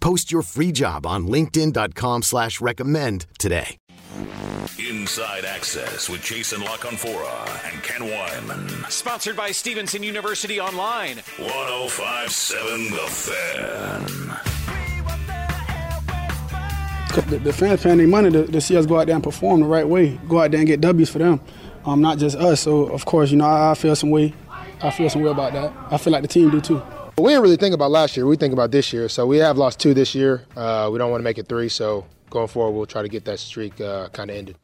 Post your free job on linkedin.com slash recommend today. Inside Access with Jason La Canfora and Ken Weinman. Sponsored by Stevenson University Online. 1057 The Fan. The, the fans paying their money to, to see us go out there and perform the right way, go out there and get W's for them, um, not just us. So of course, you know, I, I feel some way. I feel some way about that. I feel like the team do too. We didn't really think about last year. We think about this year. So we have lost two this year. Uh, we don't want to make it three. So going forward, we'll try to get that streak uh, kind of ended.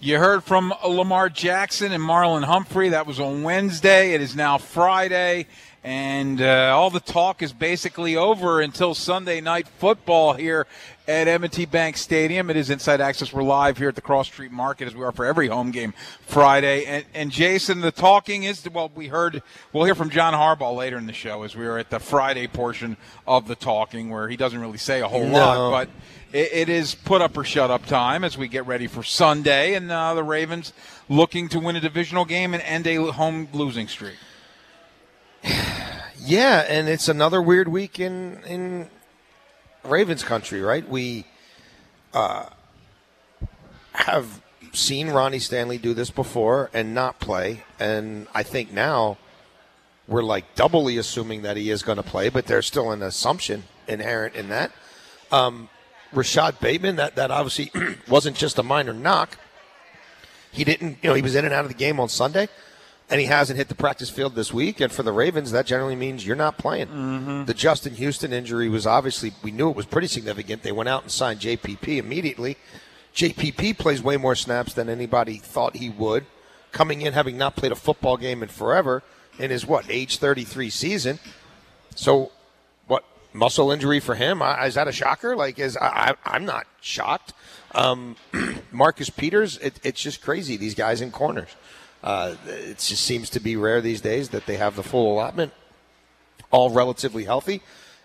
You heard from Lamar Jackson and Marlon Humphrey. That was on Wednesday. It is now Friday. And uh, all the talk is basically over until Sunday night football here at M&T Bank Stadium. It is Inside Access. We're live here at the Cross Street Market as we are for every home game Friday. And, and Jason, the talking is well, we heard we'll hear from John Harbaugh later in the show as we are at the Friday portion of the talking where he doesn't really say a whole No. lot, but it, it is put up or shut up time as we get ready for Sunday, and uh, the Ravens looking to win a divisional game and end a home losing streak. Yeah, and it's another weird week in in Ravens country, right? We uh, have seen Ronnie Stanley do this before and not play, and I think now we're like doubly assuming that he is going to play, but there's still an assumption inherent in that. Um, Rashod Bateman, that that obviously wasn't just a minor knock. He didn't, you know, he was in and out of the game on Sunday, and he hasn't hit the practice field this week. And for the Ravens, that generally means you're not playing. The Justin Houston injury was obviously, we knew it was pretty significant. They went out and signed JPP immediately. JPP plays way more snaps than anybody thought he would, coming in having not played a football game in forever in his, what, age 33 season. So, what muscle injury for him? I, is that a shocker? Like, is I, I, I'm not shocked. Um, Marcus Peters, it, it's just crazy. These guys in corners. Uh, it just seems to be rare these days that they have the full allotment, all relatively healthy.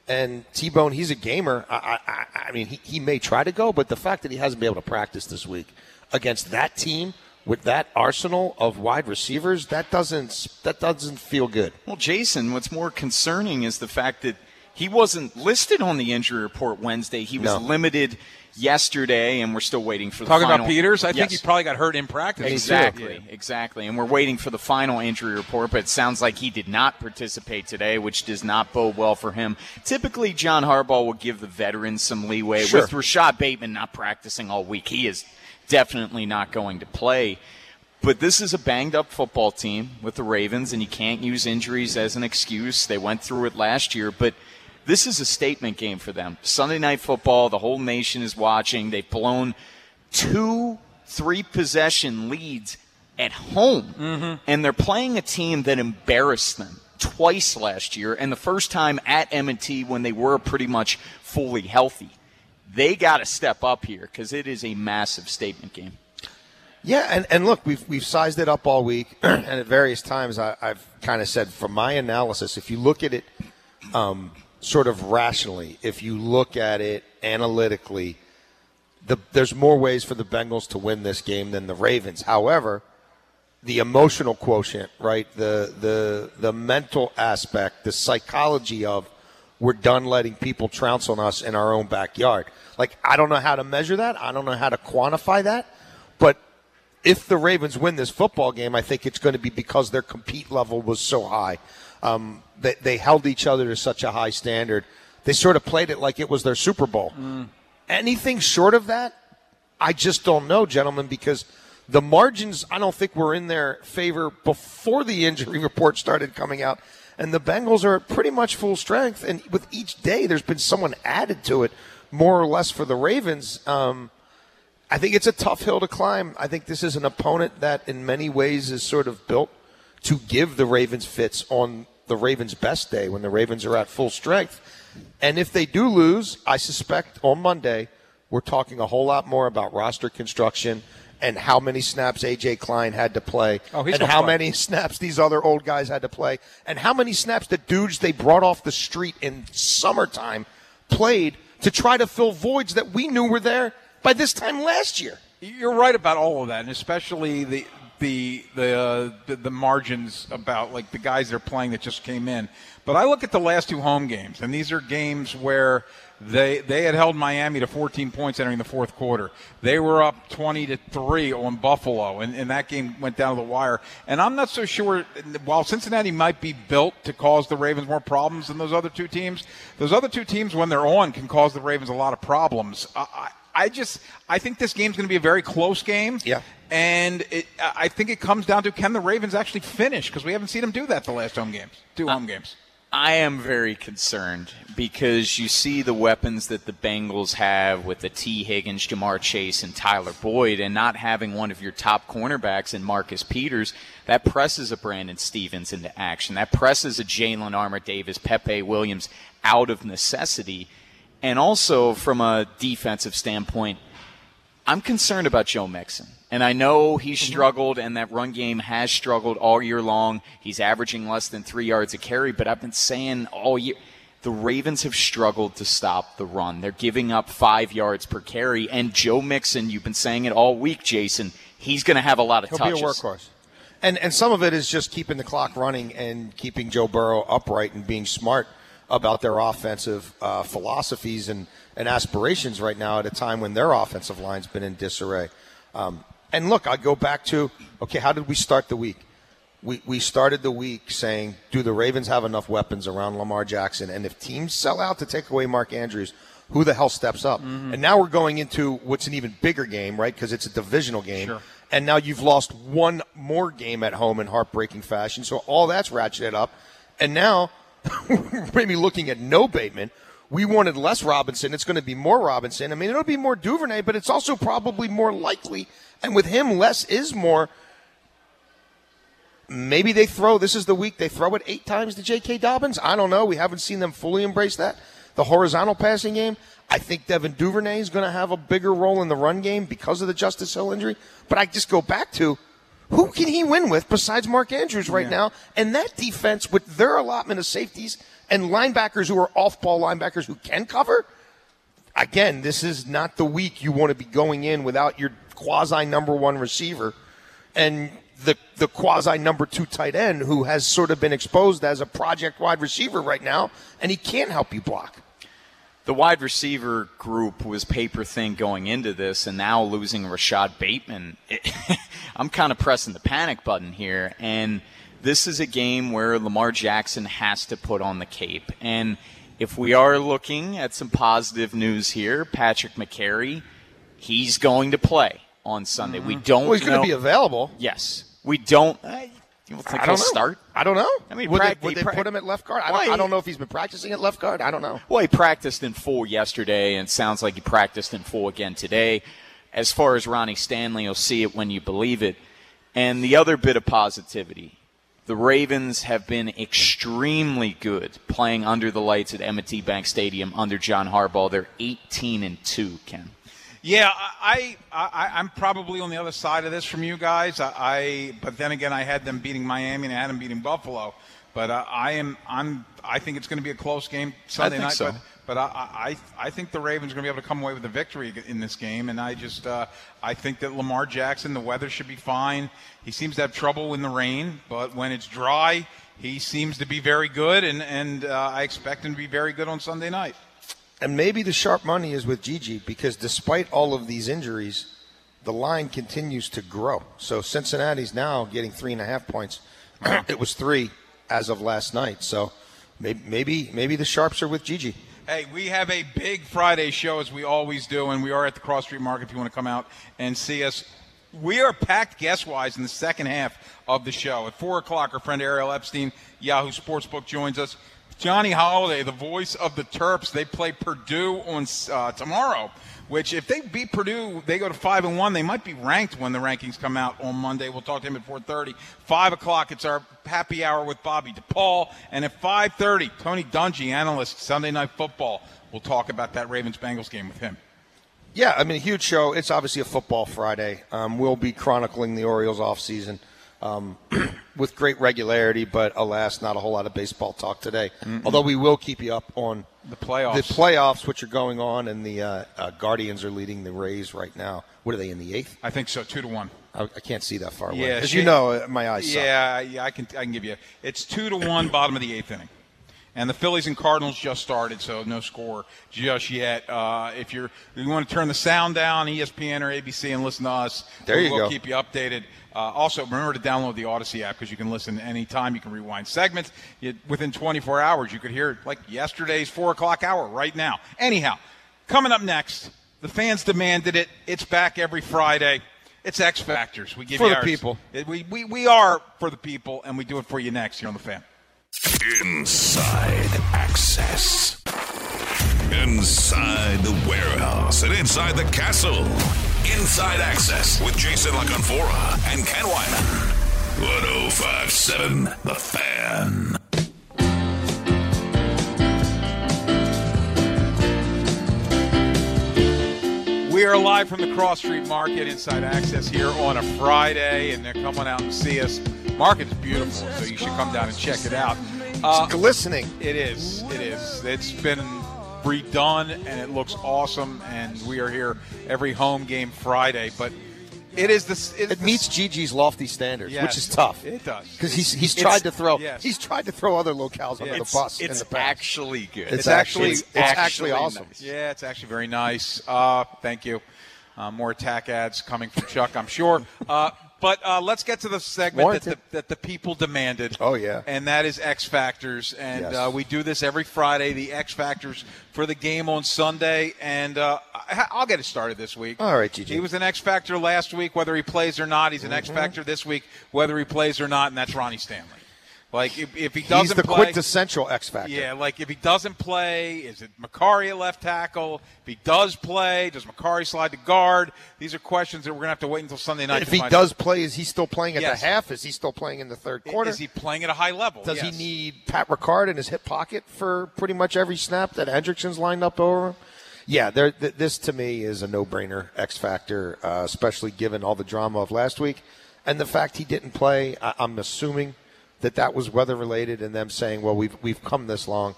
And T Bone, he's a gamer. I, I, I mean, he, he may try to go, but the fact that he hasn't been able to practice this week against that team with that arsenal of wide receivers, that doesn't that doesn't feel good. Well, Jason, what's more concerning is the fact that he wasn't listed on the injury report Wednesday. He was No. limited yesterday, and we're still waiting for the Talking final. about Peters, I think he probably got hurt in practice. Exactly, exactly. And we're waiting for the final injury report, but it sounds like he did not participate today, which does not bode well for him. Typically, John Harbaugh will give the veterans some leeway. Sure. With Rashod Bateman not practicing all week, he is definitely not going to play. But this is a banged up football team with the Ravens, and you can't use injuries as an excuse. They went through it last year, but this is a statement game for them. Sunday night football, the whole nation is watching. They've blown two three possession leads at home, and they're playing a team that embarrassed them twice last year, and the first time at M&T when they were pretty much fully healthy. They got to step up here because it is a massive statement game. Yeah, and, and look, we've we've sized it up all week, and at various times I, I've kind of said, from my analysis, if you look at it um, sort of rationally, if you look at it analytically, the, there's more ways for the Bengals to win this game than the Ravens. However, the emotional quotient, right? The the the mental aspect, the psychology of we're done letting people trounce on us in our own backyard. Like I don't know how to measure that. I don't know how to quantify that. But if the Ravens win this football game, I think it's going to be because their compete level was so high. Um, they, they held each other to such a high standard. They sort of played it like it was their Super Bowl. Anything short of that, I just don't know, gentlemen, because the margins I don't think were in their favor before the injury report started coming out. And the Bengals are at pretty much full strength. And with each day, there's been someone added to it, more or less for the Ravens. Um, I think it's a tough hill to climb. I think this is an opponent that, in many ways, is sort of built to give the Ravens fits on the Ravens' best day when the Ravens are at full strength. And if they do lose, I suspect on Monday, we're talking a whole lot more about roster construction and how many snaps AJ Klein had to play, Oh, and how play. many snaps these other old guys had to play, and how many snaps the dudes they brought off the street in summertime played to try to fill voids that we knew were there by this time last year. You're right about all of that, and especially the the the uh, the, the margins about like the guys they're playing that just came in. But I look at the last two home games, and these are games where they they had held Miami to 14 points entering the fourth quarter. They were up 20 to three on Buffalo, and, and that game went down to the wire. And I'm not so sure. While Cincinnati might be built to cause the Ravens more problems than those other two teams, those other two teams when they're on can cause the Ravens a lot of problems. I, I, I just I think this game's going to be a very close game. Yeah. And it, I think it comes down to can the Ravens actually finish because we haven't seen them do that the last home games, two home games. I am very concerned because you see the weapons that the Bengals have with the Tee Higgins, Ja'Marr Chase, and Tyler Boyd, and not having one of your top cornerbacks in Marcus Peters, that presses a Brandon Stephens into action. That presses a Jalen Armour Davis, Pepe Williams out of necessity. And also, from a defensive standpoint, I'm concerned about Joe Mixon. And I know he's mm-hmm. struggled, and that run game has struggled all year long. He's averaging less than three yards a carry, but I've been saying all year the Ravens have struggled to stop the run. They're giving up five yards per carry, and Joe Mixon, you've been saying it all week, Jason, he's going to have a lot of He'll touches. be a workhorse. And and some of it is just keeping the clock running and keeping Joe Burrow upright and being smart about their offensive uh, philosophies and, and aspirations right now at a time when their offensive line's been in disarray. Um, and look, I go back to okay, how did we start the week? We, we started the week saying, do the Ravens have enough weapons around Lamar Jackson? And if teams sell out to take away Mark Andrews, who the hell steps up? And now we're going into what's an even bigger game, right? Because it's a divisional game. Sure. And now you've lost one more game at home in heartbreaking fashion. So all that's ratcheted up. And now, maybe looking at no Bateman, we wanted less Robinson. It's going to be more Robinson. I mean, it'll be more Duvernay, but it's also probably more likely. And with him, less is more. Maybe they throw. This is the week they throw it eight times to J.K. Dobbins. I don't know. We haven't seen them fully embrace that. The horizontal passing game. I think Devin Duvernay is going to have a bigger role in the run game because of the Justice Hill injury. But I just go back to who can he win with besides Mark Andrews right now? And that defense, with their allotment of safeties and linebackers who are off-ball linebackers who can cover. Again, this is not the week you want to be going in without your quasi number one receiver and the the quasi number two tight end who has sort of been exposed as a project wide receiver right now, and he can't help you block. The wide receiver group was paper thin going into this, and now losing Rashod Bateman, it, I'm kind of pressing the panic button here. And this is a game where Lamar Jackson has to put on the cape. And if we are looking at some positive news here, Patrick Mekari, he's going to play on Sunday. We mm-hmm. don't. Well, he's going to be available. Yes, we don't. You think I he'll don't know. start? I don't know. I mean, would prac- they, would they prac- put him at left guard? I don't, I don't know if he's been practicing at left guard. I don't know. Well, he practiced in full yesterday, and it sounds like he practiced in full again today. As far as Ronnie Stanley, you'll see it when you believe it. And the other bit of positivity the Ravens have been extremely good playing under the lights at M&T Bank Stadium under John Harbaugh. They're 18 and 2, Ken. Yeah, I, I, I I'm probably on the other side of this from you guys. I, I but then again, I had them beating Miami and I had them beating Buffalo. But uh, I am I'm I think it's going to be a close game Sunday think night. so. But but I, I I think the Ravens are going to be able to come away with a victory in this game. And I just uh, I think that Lamar Jackson, the weather should be fine. He seems to have trouble in the rain, but when it's dry, he seems to be very good. And and uh, I expect him to be very good on Sunday night. And maybe the sharp money is with Gigi because despite all of these injuries, the line continues to grow. So Cincinnati's now getting three and a half points. it was three as of last night. So maybe maybe, the sharps are with Gigi. Hey, we have a big Friday show as we always do, and we are at the Cross Street Market if you want to come out and see us. We are packed guest wise in the second half of the show. At 4 o'clock, our friend Ariel Epstein, Yahoo Sportsbook, joins us. Johnny Holliday, the voice of the Terps, they play Purdue on uh, tomorrow. Which, if they beat Purdue, they go to five and one. They might be ranked when the rankings come out on Monday. We'll talk to him at 4:30. Five o'clock, it's our happy hour with Bobby DePaul, and at 5:30, Tony Dungy, analyst, Sunday Night Football. We'll talk about that Ravens Bengals game with him. Yeah, I mean, a huge show. It's obviously a football Friday. Um, we'll be chronicling the Orioles offseason um, with great regularity, but alas, not a whole lot of baseball talk today. Mm-mm. Although we will keep you up on the playoffs, the playoffs which are going on, and the uh, uh, Guardians are leading the Rays right now. What are they in the eighth? I think so, two to one. I, I can't see that far away. Yeah, as you know, uh, my eyes. Yeah, yeah, I can. I can give you. It's two to one, bottom of the eighth inning. And the Phillies and Cardinals just started, so no score just yet. Uh, if you're you want to turn the sound down, ESPN or ABC, and listen to us, there you we'll go. keep you updated. Uh, also, remember to download the Audacy app because you can listen anytime. You can rewind segments. You, within 24 hours, you could hear it like yesterday's 4 o'clock hour right now. Anyhow, coming up next, the fans demanded it. It's back every Friday. It's X Factors. We give for you the ours. people. We, we, we are for the people, and we do it for you next here on The Fan. Inside Access. Inside the warehouse and inside the castle. Inside Access with Jason La Canfora and Ken Weinman. 1057 The Fan. We are live from the Cross Street Market Inside Access here on a Friday, and they're coming out and see us. Market is beautiful, so you should come down and check it out. Uh, it's glistening. It is. It is. It's been redone, and it looks awesome. And we are here every home game Friday, but it is this. It this, meets Gigi's lofty standards, yes, which is tough. It does because he's he's tried to throw yes. he's tried to throw other locales under it's, the bus. It's in the actually good. It's, It's actually actually- it's actually actually awesome. nice. Yeah, it's actually very nice. Uh, thank you. Uh, more attack ads coming from Chuck, I'm sure. Uh, but uh, let's get to the segment that the, that the people demanded. Oh, yeah. and that is X Factors, and Yes. uh, we do this every Friday. The X Factors for the game on Sunday, and uh, I'll get it started this week. All right, Gigi. He was an X Factor last week, whether he plays or not. He's an Mm-hmm. X Factor this week, whether he plays or not, and that's Ronnie Stanley. Like if, if he doesn't He's the play, quintessential X factor. yeah, like if he doesn't play, is it Mekari at left tackle? If he does play, does Mekari slide to guard? These are questions that we're going to have to wait until Sunday night. If he does play, is he still playing at Yes. the half? Is he still playing in the third quarter? Is he playing at a high level? Does Yes. he need Pat Ricard in his hip pocket for pretty much every snap that Hendrickson's lined up over? Yeah, there, th- this to me is a no-brainer X factor, uh, especially given all the drama of last week and the fact he didn't play. I- I'm assuming that that was weather-related, and them saying, "Well, we've we've come this long,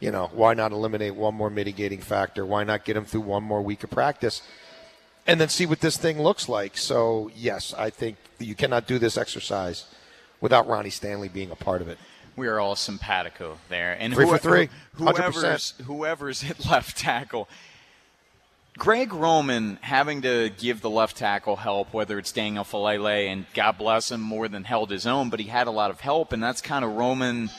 you know, why not eliminate one more mitigating factor? Why not get them through one more week of practice?" And then see what this thing looks like. So, yes, I think you cannot do this exercise without Ronnie Stanley being a part of it. we are all simpatico there. And Three for whoe- three, whoever's, whoever's at left tackle. Greg Roman having to give the left tackle help, whether it's Daniel Faalele, and God bless him, more than held his own, but he had a lot of help, and that's kind of Roman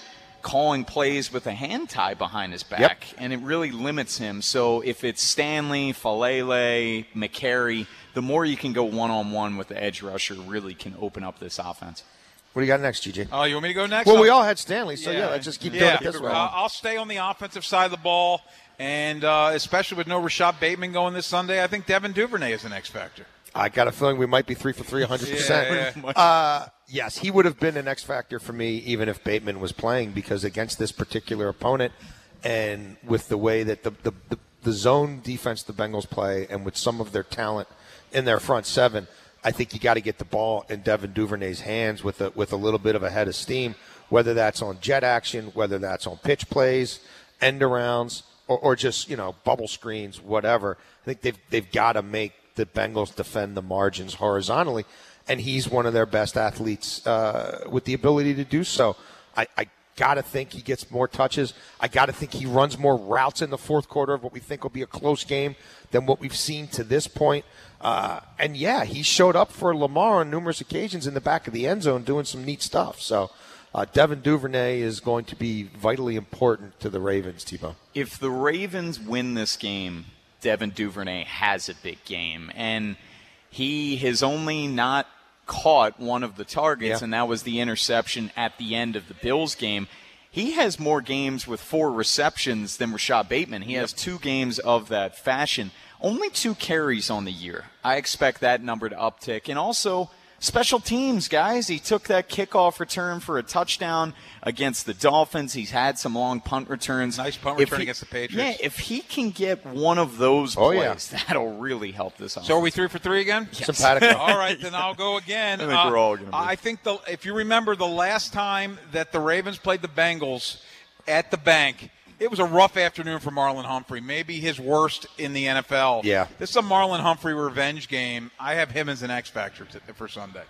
calling plays with a hand tie behind his back, and it really limits him. So if it's Stanley, Faalele, Mekari, the more you can go one on one with the edge rusher really can open up this offense. What do you got next, GJ? Oh, you want me to go next? Well, I'll- we all had Stanley, so yeah, let's just keep doing it this way. Uh, I'll stay on the offensive side of the ball, and uh, especially with no Rashod Bateman going this Sunday, I think Devin Duvernay is an X factor. I got a feeling we might be three for three, 100%. Yeah, Uh, yes, he would have been an X factor for me even if Bateman was playing because against this particular opponent and with the way that the, the, the, the zone defense the Bengals play and with some of their talent in their front seven, I think you got to get the ball in Devin Duvernay's hands with a, with a little bit of a head of steam, whether that's on jet action, whether that's on pitch plays, end arounds, or, or just you know bubble screens, whatever. I think they've they've got to make the Bengals defend the margins horizontally, and he's one of their best athletes uh, with the ability to do so. I, I got to think he gets more touches. I got to think he runs more routes in the fourth quarter of what we think will be a close game than what we've seen to this point. Uh, and yeah, he showed up for Lamar on numerous occasions in the back of the end zone doing some neat stuff. So Uh, Devin Duvernay is going to be vitally important to the Ravens, T-Bone. If the Ravens win this game, Devin Duvernay has a big game. And he has only not caught one of the targets, Yeah. and that was the interception at the end of the Bills game. He has more games with four receptions than Rashod Bateman. He has two games of that fashion. Only two carries on the year. I expect that number to uptick. And also, special teams, guys. He took that kickoff return for a touchdown against the Dolphins. He's had some long punt returns. Nice punt If return he- against the Patriots. Yeah, if he can get one of those Oh, yeah. plays, that'll really help this offense. So are we three for three again? Simpatico. All right, then I'll go again. I think we're all gonna. Uh, I think the if you remember the last time that the Ravens played the Bengals at the bank, it was a rough afternoon for Marlon Humphrey. Maybe his worst in the NFL. Yeah. this is a Marlon Humphrey revenge game. I have him as an X factor t- for Sunday.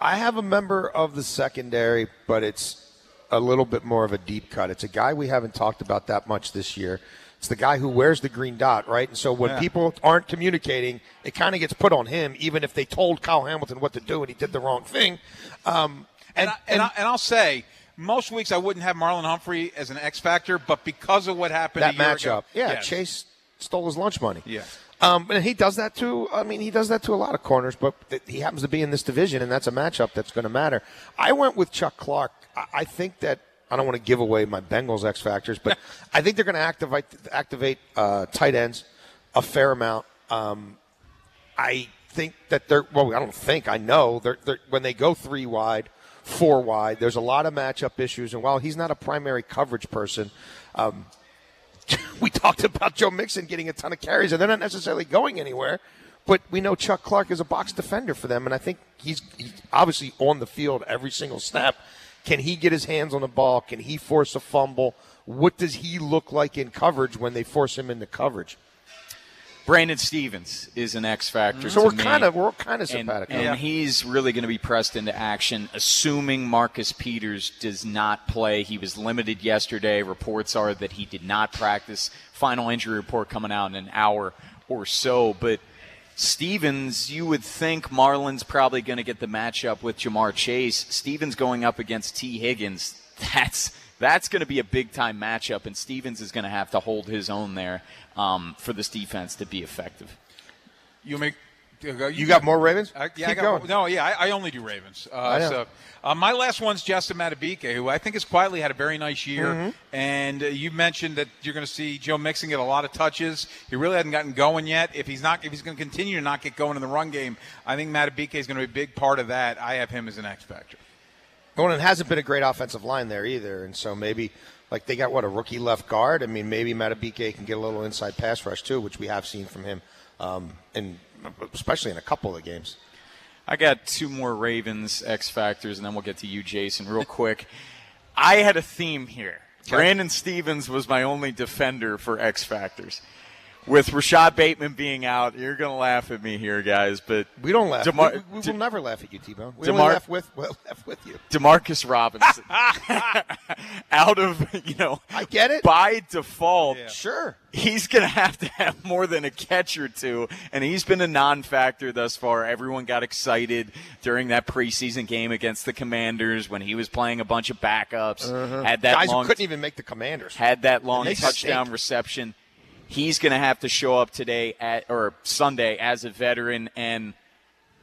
I have a member of the secondary, but it's a little bit more of a deep cut. It's a guy we haven't talked about that much this year. It's the guy who wears the green dot, right? And so when Yeah. people aren't communicating, it kind of gets put on him, even if they told Kyle Hamilton what to do and he did the wrong thing. Um, And, I, and, I, and I'll say, most weeks I wouldn't have Marlon Humphrey as an X factor, but because of what happened that matchup, ago, yeah, yes. Chase stole his lunch money. Yeah. Um, and he does that to, I mean, he does that to a lot of corners, but th- he happens to be in this division, and that's a matchup that's going to matter. I went with Chuck Clark. I, I think that, I don't want to give away my Bengals X factors, but I think they're going to activate, activate uh, tight ends a fair amount. Um, I think that they're, well, I don't think, I know, they're, they're, when they go three wide, four wide, there's a lot of matchup issues, and while he's not a primary coverage person, um, we talked about Joe Mixon getting a ton of carries, and they're not necessarily going anywhere. But we know Chuck Clark is a box defender for them, and I think he's, he's obviously on the field every single snap. Can he get his hands on the ball? Can he force a fumble? What does he look like in coverage when they force him into coverage? Brandon Stephens is an X factor. So to we're kind of we're kind of and, sympathetic. and he's really going to be pressed into action, assuming Marcus Peters does not play. He was limited yesterday. Reports are that he did not practice. Final injury report coming out in an hour or so. But Stephens, you would think Marlon's probably going to get the matchup with Ja'Marr Chase. Stephens going up against Tee Higgins. That's that's going to be a big time matchup, and Stephens is going to have to hold his own there um, for this defense to be effective. You make. You, you got more Ravens? I, yeah, I Keep got, going. no, yeah, I, I only do Ravens. Uh, I. So, uh, my last one's Justin Madubuike, who I think has quietly had a very nice year. Mm-hmm. And uh, you mentioned that you're going to see Joe Mixon get a lot of touches. He really hasn't gotten going yet. If he's not, if he's going to continue to not get going in the run game, I think Madubuike is going to be a big part of that. I have him as an X factor. Well, and it hasn't been a great offensive line there either, and so maybe like they got what a rookie left guard. I mean, maybe Madubuike can get a little inside pass rush too, which we have seen from him, um, and especially in a couple of the games. I got two more Ravens X factors, and then we'll get to you, Jason, real quick. I had a theme here. Brandon Stephens was my only defender for X factors. With Rashod Bateman being out, you're going to laugh at me here, guys, but We don't laugh. DeMar- we, we, we De- will never laugh at you, T-Bone. We DeMar- laugh with we'll laugh with you. Demarcus Robinson out of you know I get it. by default Sure. he's going to have to have more than a catch or two, and he's been a non-factor thus far. Everyone got excited during that preseason game against the Commanders when he was playing a bunch of backups. Had that Uh-huh. Guys long, couldn't even make the Commanders. had that long touchdown reception. He's going to have to show up today at or Sunday as a veteran and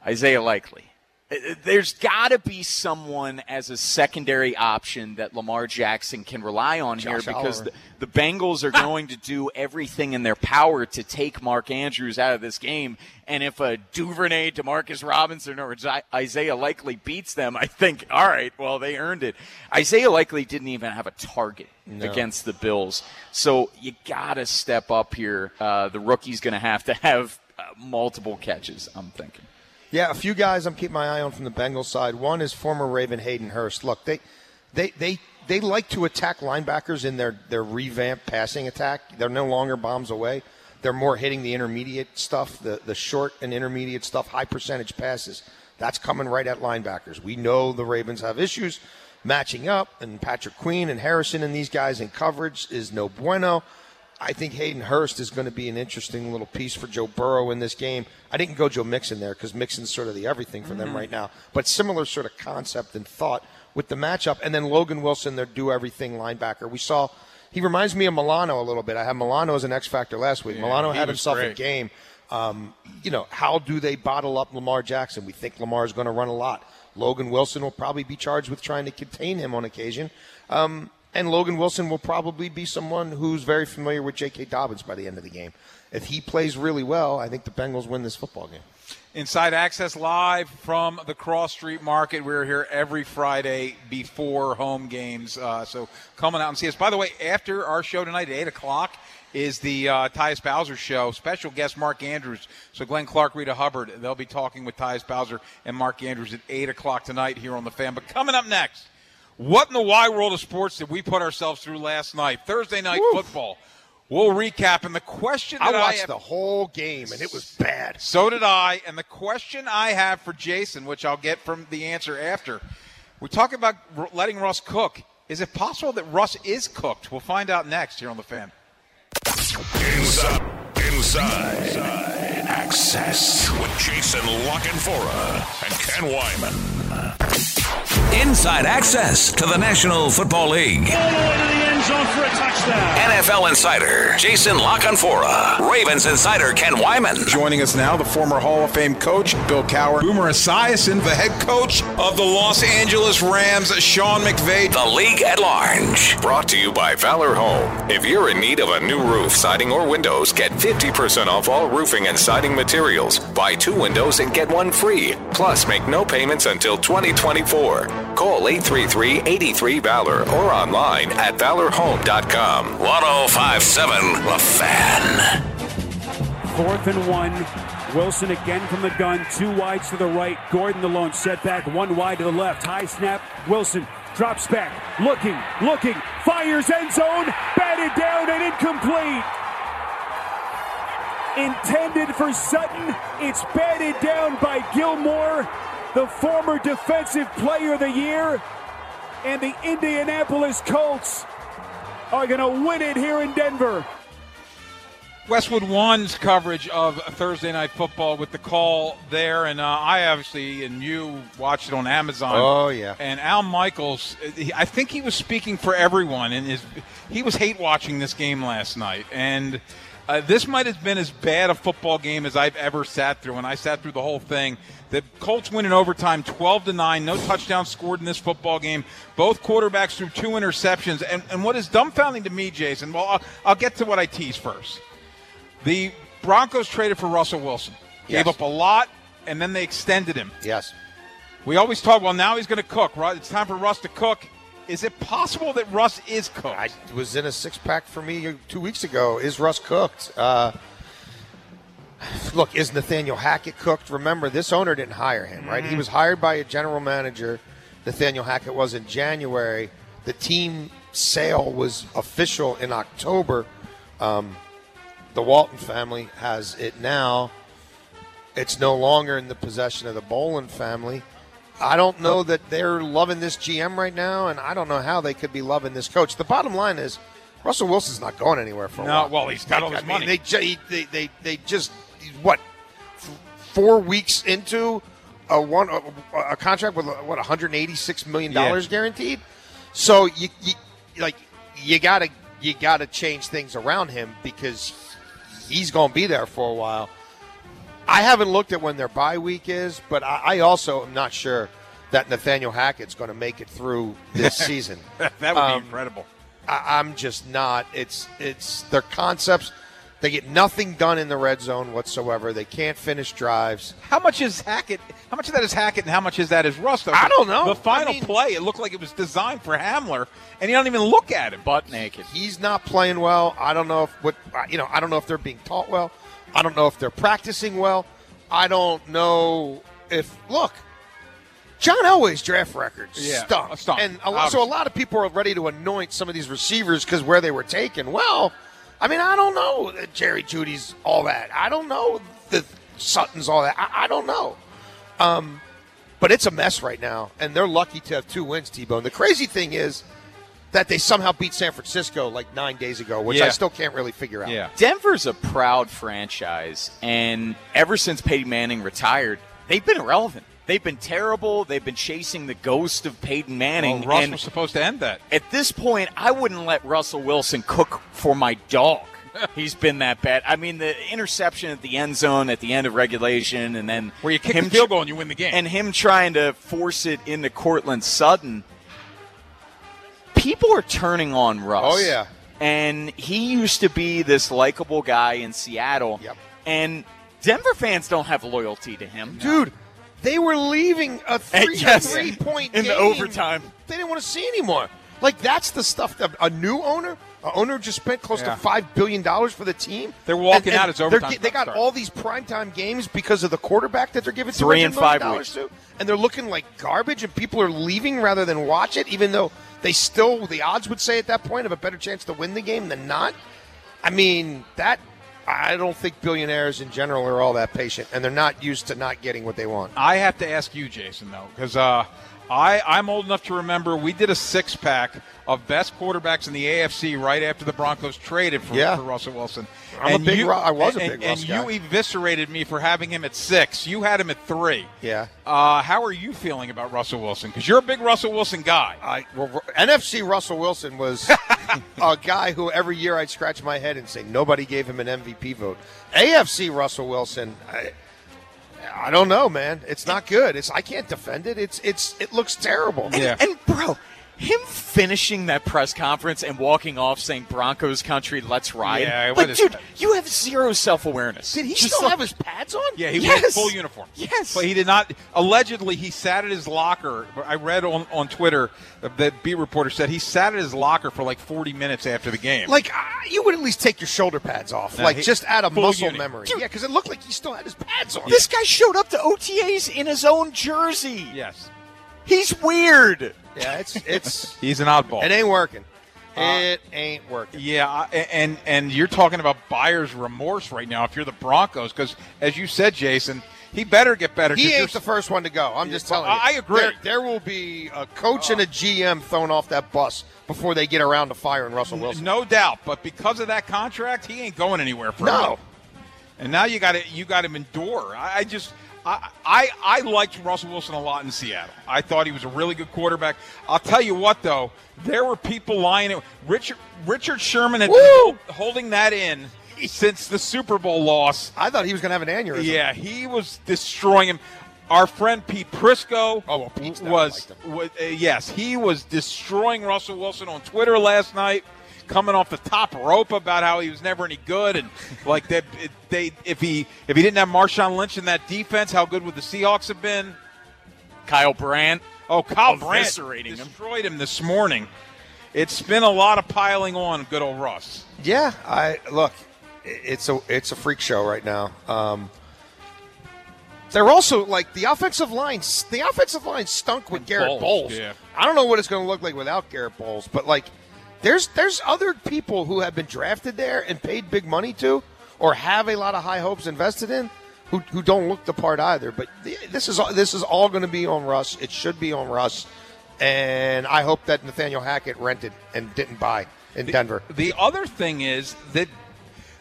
Isaiah Likely. Uh, There's got to be someone as a secondary option that Lamar Jackson can rely on here because the, the Bengals are going to do everything in their power to take Mark Andrews out of this game. And if a Duvernay, Demarcus Robinson, or Isaiah Likely beats them, I think, all right, well, they earned it. Isaiah Likely didn't even have a target against the Bills. So you got to step up here. Uh, the rookie's going to have to have uh, multiple catches, I'm thinking. Yeah, a few guys I'm keeping my eye on from the Bengals side. One is former Raven Hayden Hurst. Look, they they they they like to attack linebackers in their their revamped passing attack. They're no longer bombs away. They're more hitting the intermediate stuff, the the short and intermediate stuff, high percentage passes. That's coming right at linebackers. We know the Ravens have issues matching up, and Patrick Queen and Harrison and these guys in coverage is no bueno. I think Hayden Hurst is going to be an interesting little piece for Joe Burrow in this game. I didn't go Joe Mixon there because Mixon's sort of the everything for them right now. But similar sort of concept and thought with the matchup. And then Logan Wilson, their do everything linebacker. We saw he reminds me of Milano a little bit. I had Milano as an X factor last week. Yeah, Milano had himself a great. game. Um, you know, how do they bottle up Lamar Jackson? We think Lamar is going to run a lot. Logan Wilson will probably be charged with trying to contain him on occasion. Um, and Logan Wilson will probably be someone who's very familiar with J.K. Dobbins by the end of the game. If he plays really well, I think the Bengals win this football game. Inside Access live from the Cross Street Market. We're here every Friday before home games. Uh, so come on out and see us. By the way, after our show tonight at 8 o'clock is the uh, Tyus Bowser show. Special guest Mark Andrews. So Glenn Clark, Rita Hubbard, they'll be talking with Tyus Bowser and Mark Andrews at 8 o'clock tonight here on The Fan. But coming up next, what in the wide world of sports did we put ourselves through last night? Thursday night football. We'll recap. And the question I that I watched have- the whole game, and it was bad. so did I. And the question I have for Jason, which I'll get from the answer after, we talk about letting Russ cook. Is it possible that Russ is cooked? We'll find out next here on the fan. Inside, inside, access with Jason La Canfora and Ken Weinman. Inside access to the National Football League. NFL insider Jason La Canfora, Ravens insider Ken Weinman. Joining us now, the former Hall of Fame coach, Bill Cowher. Boomer Esiason, the head coach of the Los Angeles Rams, Sean McVay. The league at large. Brought to you by Valor Home. If you're in need of a new roof, siding, or windows, get 50% off all roofing and siding materials. Buy two windows and get one free. Plus, make no payments until 2024. Call 833 83 Valor or online at valorhome.com. 1057 The Fan. Fourth and one. Wilson again from the gun. Two wides to the right. Gordon the lone setback. One wide to the left. High snap. Wilson drops back. Looking, looking. Fires end zone. Batted down and incomplete. Intended for Sutton. It's batted down by Gilmore, the former defensive player of the year. And the Indianapolis Colts are going to win it here in Denver. Westwood One's coverage of Thursday Night Football with the call there, and uh, I obviously and you watched it on Amazon. Oh, yeah. And Al Michaels, uh, he- I think he was speaking for everyone, and his, he was hate watching this game last night, and. Uh, this might have been as bad a football game as I've ever sat through, and I sat through the whole thing. The Colts win in overtime, twelve to nine. No touchdowns scored in this football game. Both quarterbacks threw two interceptions, and, and what is dumbfounding to me, Jason? Well, I'll, I'll get to what I tease first. The Broncos traded for Russell Wilson. Yes. Gave up a lot, and then they extended him. Yes. We always talk, well, now he's going to cook. Right? It's time for Russ to cook. Is it possible that Russ is cooked? I was in a six pack for me two weeks ago. Is Russ cooked? Uh, look, is Nathaniel Hackett cooked? Remember, this owner didn't hire him, right? He was hired by a general manager. Nathaniel Hackett was in January. The team sale was official in October. Um, the Walton family has it now. It's no longer in the possession of the Bowlen family. I don't know that they're loving this GM right now, and I don't know how they could be loving this coach. The bottom line is, Russell Wilson's not going anywhere for a No, while. well, he's got all I his mean, money. They, ju- he- they, they, they just what f- four weeks into a one a, a contract with what 186 million dollars Yeah. guaranteed. So you, you like you gotta you gotta change things around him because he's going to be there for a while. I haven't looked at when their bye week is, but I, I also am not sure that Nathaniel Hackett's going to make it through this season. that would Um, be incredible. I, I'm just not. It's it's their concepts. They get nothing done in the red zone whatsoever. They can't finish drives. How much is Hackett? How much of that is Hackett, and how much is that is Russ? Though? I don't know. The final I mean- play, it looked like it was designed for Hamler, and you don't even look at him. Butt naked. He's not playing well. I don't know if what you know. I don't know if they're being taught well. I don't know if they're practicing well. I don't know if look. John Elway's draft record Yeah, stunk, stunk, and a, lot- so a lot of people are ready to anoint some of these receivers because where they were taken. Well, I mean, I don't know that Jerry Jeudy's all that. I don't know that Sutton's all that. I, I don't know. Um, but it's a mess right now, and they're lucky to have two wins, T-Bone. The crazy thing is that they somehow beat San Francisco like nine days ago, which I still can't really figure out. Yeah. Denver's a proud franchise, and ever since Peyton Manning retired, they've been irrelevant. They've been terrible. They've been chasing the ghost of Peyton Manning. Well, Russ and was supposed to end that. at this point, I wouldn't let Russell Wilson cook for my dog. He's been that bad. I mean, the interception at the end zone at the end of regulation, and then Where you kick him the field goal and you win the game. and him trying to force it into Courtland Sutton. People are turning on Russ. Oh, yeah. and he used to be this likable guy in Seattle. Yep. And Denver fans don't have loyalty to him, Dude, they were leaving a three, yes. three point in the overtime. They didn't want to see anymore. Like that's the stuff that a new owner, a owner just spent close Yeah. to five billion dollars for the team. They're walking out as they're overtime They got starts. all these primetime games because of the quarterback that they're giving Three and five weeks. to, and they're looking like garbage, and people are leaving rather than watch it, even though they still the odds would say at that point have a better chance to win the game than not. I mean that. I don't think billionaires in general are all that patient, and they're not used to not getting what they want. I have to ask you, Jason, though, because uh, I I'm old enough to remember we did a six pack of best quarterbacks in the AFC right after the Broncos traded for, Yeah. for Russell Wilson. I'm a big you, Ru- I was a and, big and, and you eviscerated me for having him at six. You had him at three. Yeah. Uh, how are you feeling about Russell Wilson? Because you're a big Russell Wilson guy. I well, NFC Russell Wilson was a guy who every year I'd scratch my head and say nobody gave him an MVP vote. AFC Russell Wilson, I, I don't know, man. It's not good. It's I can't defend it. It's it's it looks terrible. Yeah. And bro, him finishing that press conference and walking off saying Broncos country, let's ride. Yeah, like, dude, you have zero self awareness. Did he still have his pads on? Yeah, he Yes. was full uniform. Yes. but he did not. Allegedly, he sat at his locker. I read on on Twitter that beat reporter said he sat at his locker for like 40 minutes after the game. Like uh, you would at least take your shoulder pads off, No, like he- just out of muscle memory. yeah, because it looked like he still had his pads on. This guy showed up to OTAs in his own jersey. yes, He's weird. Yeah, it's it's he's an oddball. it ain't working. Uh, It ain't working. Yeah, and and you're talking about buyer's remorse right now if you're the Broncos because as you said, Jason, he better get better. He you're ain't the first one to go. I'm just telling you. I- I agree. There, there will be a coach and a GM thrown off that bus before they get around to firing Russell Wilson. No doubt, but because of that contract, he ain't going anywhere for No. minute. And now you got to you got him endure. I, I just I, I I liked Russell Wilson a lot in Seattle. I thought he was a really good quarterback. I'll tell you what though, there were people lying. Richard Richard Sherman had Woo! hold- holding that in since the Super Bowl loss. I thought he was going to have an aneurysm. Yeah, he was destroying him. Our friend Pete Prisco Oh, well, was, liked him. wa- uh, yes, he was destroying Russell Wilson on Twitter last night, coming off the top rope about how he was never any good and like that they if he if he didn't have Marshawn Lynch in that defense, how good would the Seahawks have been? Kyle Brandt. Oh, Kyle Brandt Eviscerating him. destroyed him this morning. It's been a lot of piling on, good old Russ. Yeah, I look. It's a it's a freak show right now. Um, they're also like the offensive line. The offensive line stunk with Garett Bolles, Bolles. yeah. I don't know what it's going to look like without Garett Bolles, but like, there's there's other people who have been drafted there and paid big money to, or have a lot of high hopes invested in, who, who don't look the part either. But th- this is all- this is all going to be on Russ. It should be on Russ, and I hope that Nathaniel Hackett rented and didn't buy in Denver. The other thing is that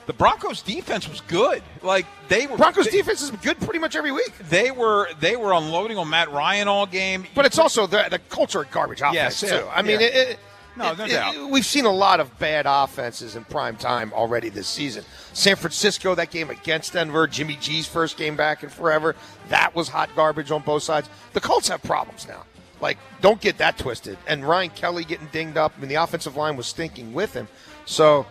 the Broncos defense was good. Like they were Broncos they, defense is good pretty much every week. They were they were unloading on Matt Ryan all game. But it's also the, the culture of garbage offense Yes, too. I mean, yeah. it, it, No, it- no it- doubt. we've seen a lot of bad offenses in prime time already this season. San Francisco, that game against Denver, Jimmy G's first game back in forever, that was hot garbage on both sides. The Colts have problems now. Like, don't get that twisted. And Ryan Kelly getting dinged up. I mean, the offensive line was stinking with him. So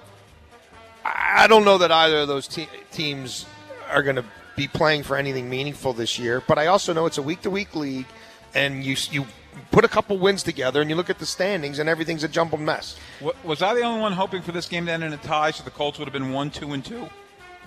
I I don't know that either of those te- teams are going to be playing for anything meaningful this year. But I also know it's a week to week league, and you you put a couple wins together, and you look at the standings, and everything's a jumbled mess. Was I the only one hoping for this game to end in a tie, so the Colts would have been one, two, and two?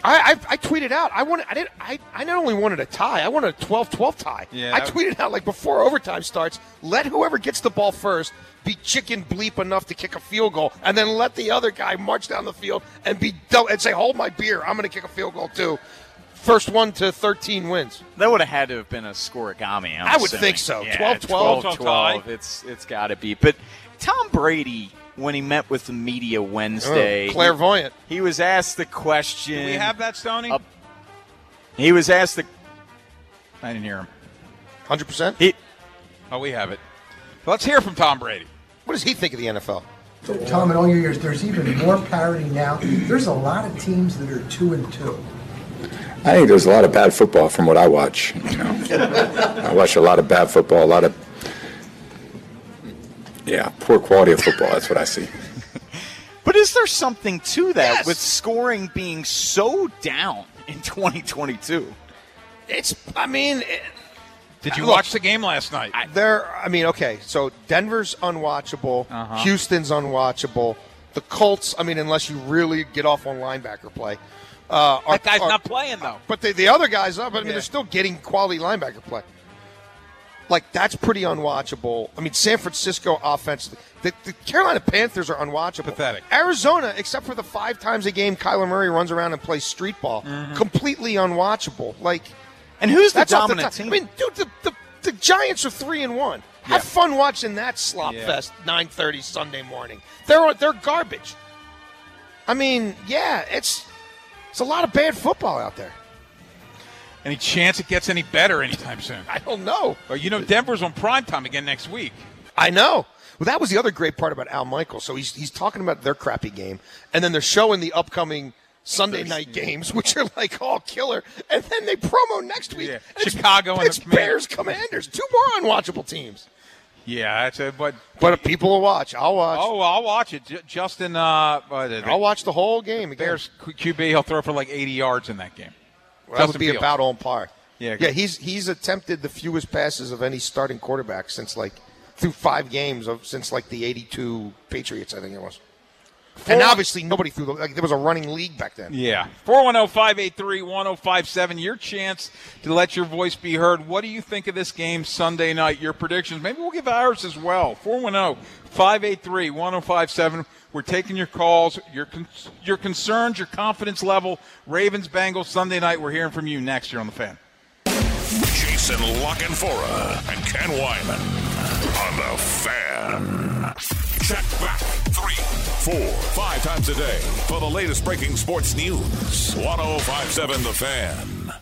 I, I, I tweeted out. I wanted. I did. I, I not only wanted a tie. I wanted a 12-12 tie. Yeah, I tweeted out like before overtime starts. Let whoever gets the ball first be chicken bleep enough to kick a field goal, and then let the other guy march down the field and be and say, "Hold my beer. I'm going to kick a field goal too." First one to 13 wins. That would have had to have been a scorigami. I'm I would assuming. think so. Yeah, 12-12. 12 12. It's it's got to be. But Tom Brady, when he met with the media Wednesday, Oh, clairvoyant. He, he was asked the question. Do we have that, Stoney? Uh, he was asked the. I didn't hear him. Hundred percent. He. Oh, we have it. Let's hear from Tom Brady. What does he think of the NFL? Tom, in all your years, there's even more parity now. There's a lot of teams that are two and two. I think there's a lot of bad football from what I watch. You know, I watch a lot of bad football, a lot of yeah, poor quality of football. That's what I see. But is there something to that with scoring being so down in 2022? It's. I mean. It, Did you Look, watch the game last night? There. I mean, okay. So Denver's unwatchable. Uh-huh. Houston's unwatchable. The Colts. I mean, unless you really get off on linebacker play. Uh, are, that guy's are- not playing though. But the, the other guys up. I mean, Yeah. they're still getting quality linebacker play. Like that's pretty unwatchable. I mean, San Francisco offense. The, the Carolina Panthers are unwatchable. Pathetic. Arizona, except for the five times a game Kyler Murray runs around and plays street ball, completely unwatchable. Like, Mm-hmm. And who's the that's off dominant top. team? I mean, dude, the, the, the Giants are three and one. Have fun watching that slop Yeah. fest. Nine thirty Sunday morning. They're they're garbage. I mean, yeah, it's it's a lot of bad football out there. Any chance it gets any better anytime soon? I don't know. Well, you know, Denver's on prime time again next week. I know. Well, that was the other great part about Al Michaels. So he's he's talking about their crappy game, and then they're showing the upcoming Sunday night games, which are like all killer, and then they promo next week. Yeah. and it's- Chicago and the it's Bears Commanders, two more unwatchable teams. Yeah, that's a, but But people will watch. I'll watch. oh, I'll watch it. J- Justin, uh, the, I'll watch the whole game. Again. Bears QB. He'll throw for like 80 yards in that game. Well, that would be Fields. about on par. Yeah. yeah. He's he's attempted the fewest passes of any starting quarterback since like through five games of since like the '82 Patriots, I think it was. And obviously nobody threw the like there was a running league back then. Yeah. 410 583 1057. Your chance to let your voice be heard. What do you think of this game Sunday night? Your predictions. Maybe we'll give ours as well. 410 583 1057. We're taking your calls, your, con- your concerns, your confidence level. Ravens, Bengals, Sunday night. We're hearing from you next year on The Fan. Jason La Canfora and Ken Weinman on the fan. Check back three, four, five times a day for the latest breaking sports news. 1057 The Fan.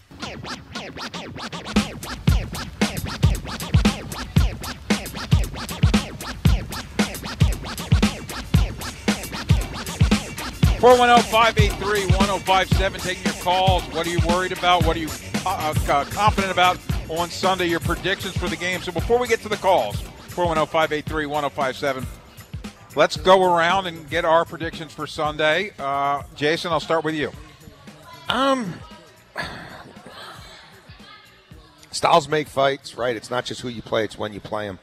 Four one zero five eight three one zero five seven. Taking your calls. What are you worried about? What are you uh, uh, confident about on Sunday? Your predictions for the game. So before we get to the calls, four one zero five eight three one zero five seven. Let's go around and get our predictions for Sunday. Uh, Jason, I'll start with you. Um, styles make fights, right? It's not just who you play; it's when you play them.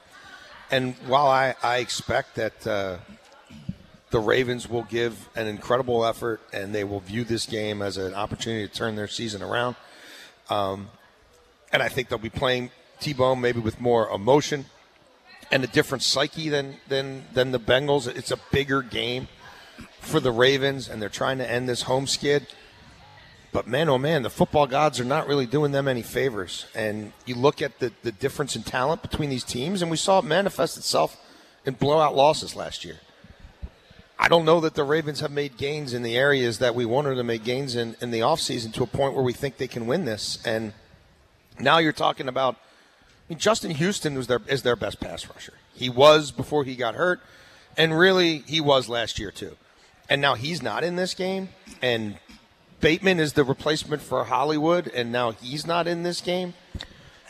And while I I expect that uh, the Ravens will give an incredible effort and they will view this game as an opportunity to turn their season around, um, and I think they'll be playing T-Bone maybe with more emotion and a different psyche than than than the Bengals. It's a bigger game for the Ravens, and they're trying to end this home skid. But man, oh man, the football gods are not really doing them any favors. And you look at the, the difference in talent between these teams, and we saw it manifest itself in blowout losses last year. I don't know that the Ravens have made gains in the areas that we wanted to make gains in, in the offseason to a point where we think they can win this. And now you're talking about mean, Justin Houston was their, is their best pass rusher. He was before he got hurt, and really he was last year too. And now he's not in this game, and Bateman is the replacement for Hollywood, and now he's not in this game.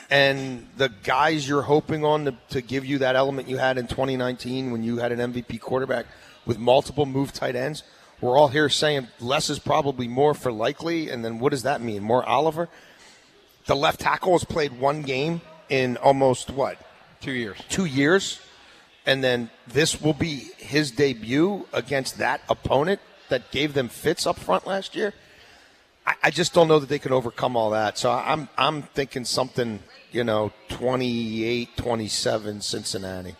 And the guys you're hoping on to, to give you that element you had in 2019 when you had an MVP quarterback with multiple move tight ends, we're all here saying less is probably more for likely. And then what does that mean? More Oliver? The left tackle has played one game in almost what? Two years. Two years. And then this will be his debut against that opponent that gave them fits up front last year. I, I just don't know that they can overcome all that. So I'm I'm thinking something, you know, 28 27 Cincinnati.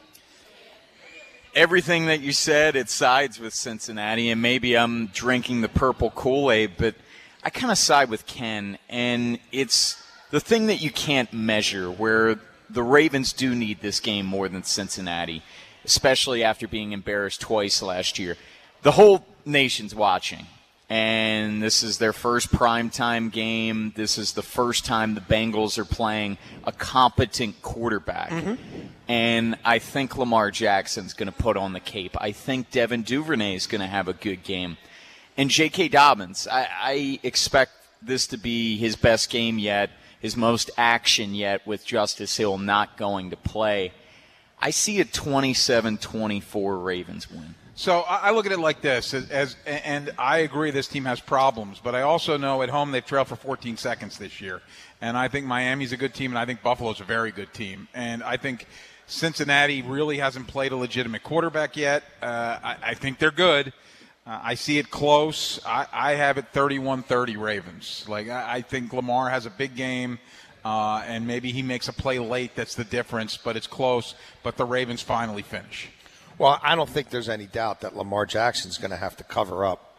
everything that you said, it sides with Cincinnati, and maybe I'm drinking the purple Kool Aid, but I kind of side with Ken, and it's the thing that you can't measure where the Ravens do need this game more than Cincinnati, especially after being embarrassed twice last year. The whole nation's watching. and this is their first primetime game. This is the first time the Bengals are playing a competent quarterback. Mm-hmm. And I think Lamar Jackson's going to put on the cape. I think Devin Duvernay is going to have a good game. And J.K. Dobbins, I, I expect this to be his best game yet, his most action yet, with Justice Hill not going to play. I see a 27 24 Ravens win. So I look at it like this, as, as and I agree this team has problems, but I also know at home they've trailed for 14 seconds this year, and I think Miami's a good team, and I think Buffalo's a very good team, and I think Cincinnati really hasn't played a legitimate quarterback yet. Uh, I, I think they're good. Uh, I see it close. I, I have it 31-30 Ravens. Like I, I think Lamar has a big game. Uh, and maybe he makes a play late that's the difference, but it's close. But the Ravens finally finish. Well, I don't think there's any doubt that Lamar Jackson's going to have to cover up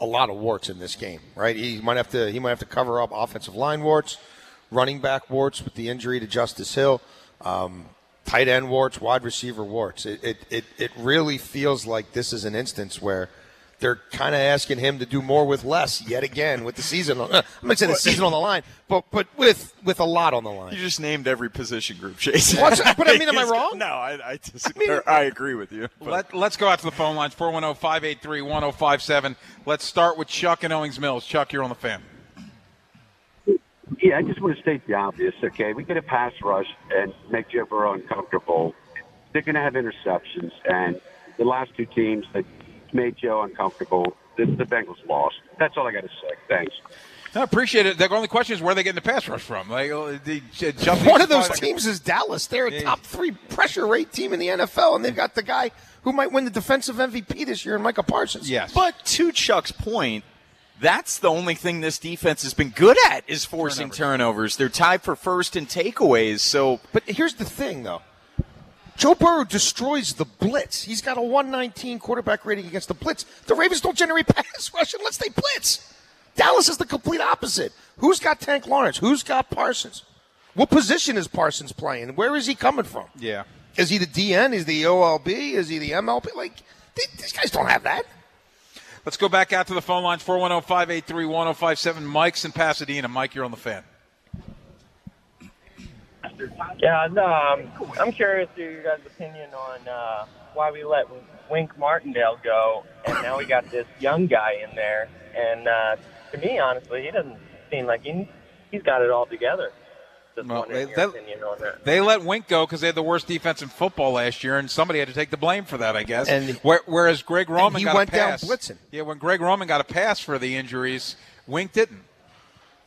a lot of warts in this game, right? He might have to he might have to cover up offensive line warts, running back warts with the injury to Justice Hill, um, tight end warts, wide receiver warts. It, it it it really feels like this is an instance where they're kind of asking him to do more with less yet again with the season. On, I'm not saying the season on the line, but but with with a lot on the line. You just named every position group, Jason. What's- but I mean, am I wrong? No, I, I disagree. I, agree with you. Let, let's go out to the phone lines 410 583 1057. Let's start with Chuck and Owings Mills. Chuck, you're on the fan. Yeah, I just want to state the obvious. Okay, we get a pass rush and make Joe Burrow uncomfortable. They're going to have interceptions, and the last two teams that made Joe uncomfortable, the, the Bengals lost. That's all I got to say. Thanks. I appreciate it. The only question is where they getting the pass rush from. Like the uh, One of those spot- teams is Dallas. They're a top three pressure rate team in the NFL, and they've got the guy who might win the defensive MVP this year, in Micah Parsons. Yes. But to Chuck's point, that's the only thing this defense has been good at is forcing turnovers. They're tied for first in takeaways. So, but here's the thing, though. Joe Burrow destroys the blitz. He's got a 119 quarterback rating against the blitz. The Ravens don't generate pass rush unless they blitz. Dallas is the complete opposite. Who's got Tank Lawrence? Who's got Parsons? What position is Parsons playing? Where is he coming from? Yeah. Is he the DN? Is he the OLB? Is he the MLB? Like, th- these guys don't have that. Let's go back out to the phone lines 410 583 1057. Mike's in Pasadena. Mike, you're on the fan. Yeah, no, um, I'm curious to your guys' opinion on uh, why we let Wink Martindale go, and now we got this young guy in there. And uh, to me, honestly, he doesn't seem like he, he's got it all together. Just Well, they- your opinion on that. They let Wink go because they had the worst defense in football last year, and somebody had to take the blame for that, I guess. And- Where, whereas Greg Roman he got went a down pass. blitzing. Yeah, when Greg Roman got a pass for the injuries, Wink didn't.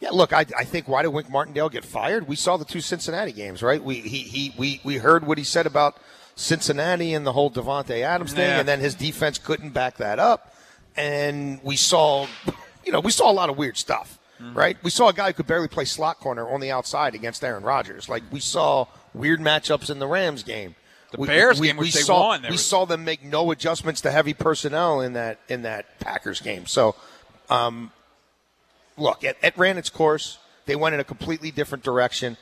Yeah, look, I, I think why did Wink Martindale get fired? We saw the two Cincinnati games, right? We he, he we we heard what he said about Cincinnati and the whole Davante Adams thing, Yeah. and then his defense couldn't back that up, and we saw, you know, we saw a lot of weird stuff, right? We saw a guy who could barely play slot corner on the outside against Aaron Rodgers. Like we saw weird matchups in the Rams game. The Bears game, which they saw, won, We were- saw them make no adjustments to heavy personnel in that in that Packers game. So, um, look, it, it ran its course. They went in a completely different direction.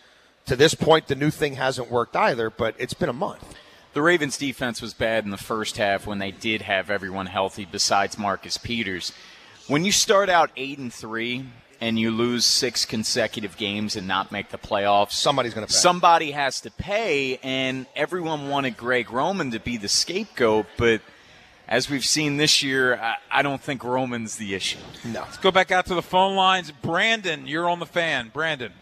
To this point, the new thing hasn't worked either, but it's been a month. The Ravens defense was bad in the first half when they did have everyone healthy besides Marcus Peters. When you start out 8 and 3 and you lose 6 consecutive games and not make the playoffs, somebody's going to pay. Somebody has to pay and everyone wanted Greg Roman to be the scapegoat, but as we've seen this year, I, I don't think Roman's the issue. No. Let's go back out to the phone lines. Brandon, you're on the fan. Brandon.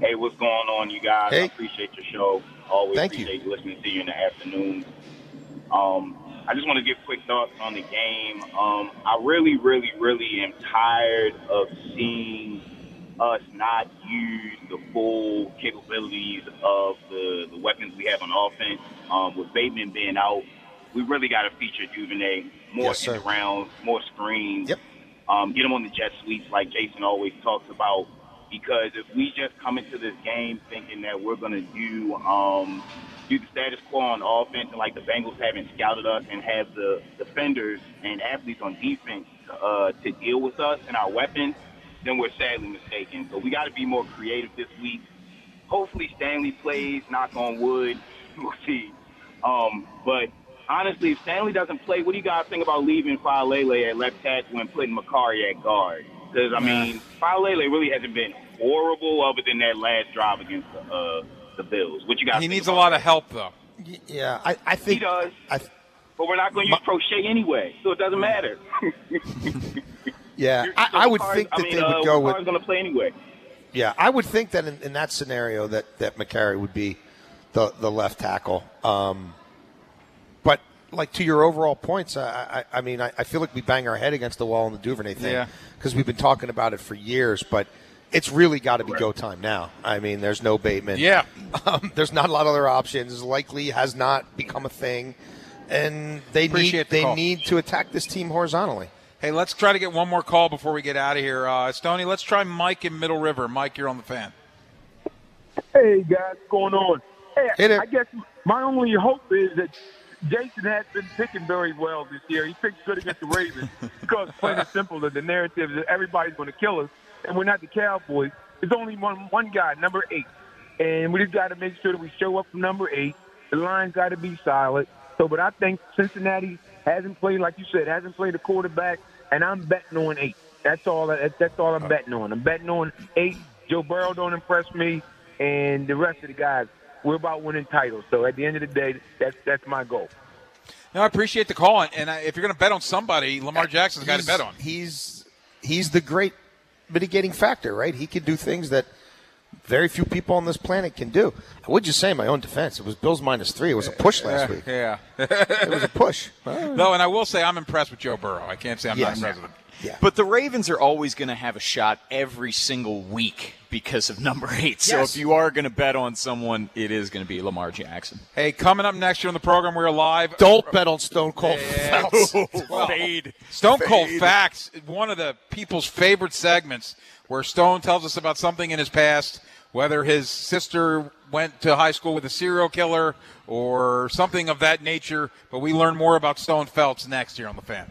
Hey, what's going on, you guys? Hey. I appreciate your show. Always Thank you. appreciate listening to you in the afternoon. Um, I just want to give quick thoughts on the game. Um, I really, really, really am tired of seeing us not use the full capabilities of the, the weapons we have on offense. Um, with Bateman being out, we really got to feature Duvernay more Yes, in the rounds, more screens. Um, get him on the jet sweeps like Jason always talks about. Because if we just come into this game thinking that we're going to do um, do the status quo on offense and like the Bengals haven't scouted us and have the defenders and athletes on defense uh, to deal with us and our weapons, then we're sadly mistaken. So we got to be more creative this week. Hopefully Stanley plays. Knock on wood. We'll see. Um, but honestly, if Stanley doesn't play, what do you guys think about leaving Faalele at left tackle and putting Mekari at guard? Because I mean, Faalele really hasn't been horrible other than that last drive against the, uh, the Bills. What you guys? He think needs a lot that? of help, though. Yeah, I, I think he does. but we're not going to use crochet anyway, so it doesn't matter. Yeah, I, so I would Mekari's- think that I mean, they uh, would go with. Mekari's going to play anyway. Yeah, I would think that in, in that scenario that that Mekari would be the the left tackle. Um, but like to your overall points, I, I, I mean, I, I feel like we bang our head against the wall on the Duvernay thing Yeah. because we've been talking about it for years, but. It's really got to be go time now. I mean, there's no Bateman. Yeah. Um, there's not a lot of other options. Likely has not become a thing, and they Appreciate need the they call. need to attack this team horizontally. Hey, let's try to get one more call before we get out of here. Uh, Stoney, let's try Mike in Middle River. Mike, you're on the fan. Hey guys, what's going on? Hey, Hey there. I guess my only hope is that Jason has been picking very well this year. He picked good against the Ravens because plain and simple, the narrative is that everybody's going to kill us, and we're not the Cowboys. There's only one one guy, number eight, and we just got to make sure that we show up for number eight. The line's got to be solid. So, but I think Cincinnati hasn't played like you said, hasn't played a quarterback, and I'm betting on eight. That's all. That's, that's all I'm betting on. I'm betting on eight. Joe Burrow don't impress me, and the rest of the guys. We're about winning titles. So at the end of the day, that's that's my goal. No, I appreciate the call, and, and I, if you're going to bet on somebody, Lamar Jackson's got to bet on. He's he's the great mitigating factor, right? He can do things that very few people on this planet can do. I would just say in my own defense, it was Bills minus three. It was a push last week. Yeah, it was a push. no, and I will say I'm impressed with Joe Burrow. I can't say I'm Yes. not impressed with him. But the Ravens are always going to have a shot every single week because of number eight. So Yes. if you are going to bet on someone, it is going to be Lamar Jackson. Hey, coming up next year on the program, we're live. Don't bet on Stone Cold Phelps. Well, Fade. Stone Cold Facts, one of the people's favorite segments where Stone tells us about something in his past, whether his sister went to high school with a serial killer or something of that nature. But we learn more about Stone Phelps next year on the fan.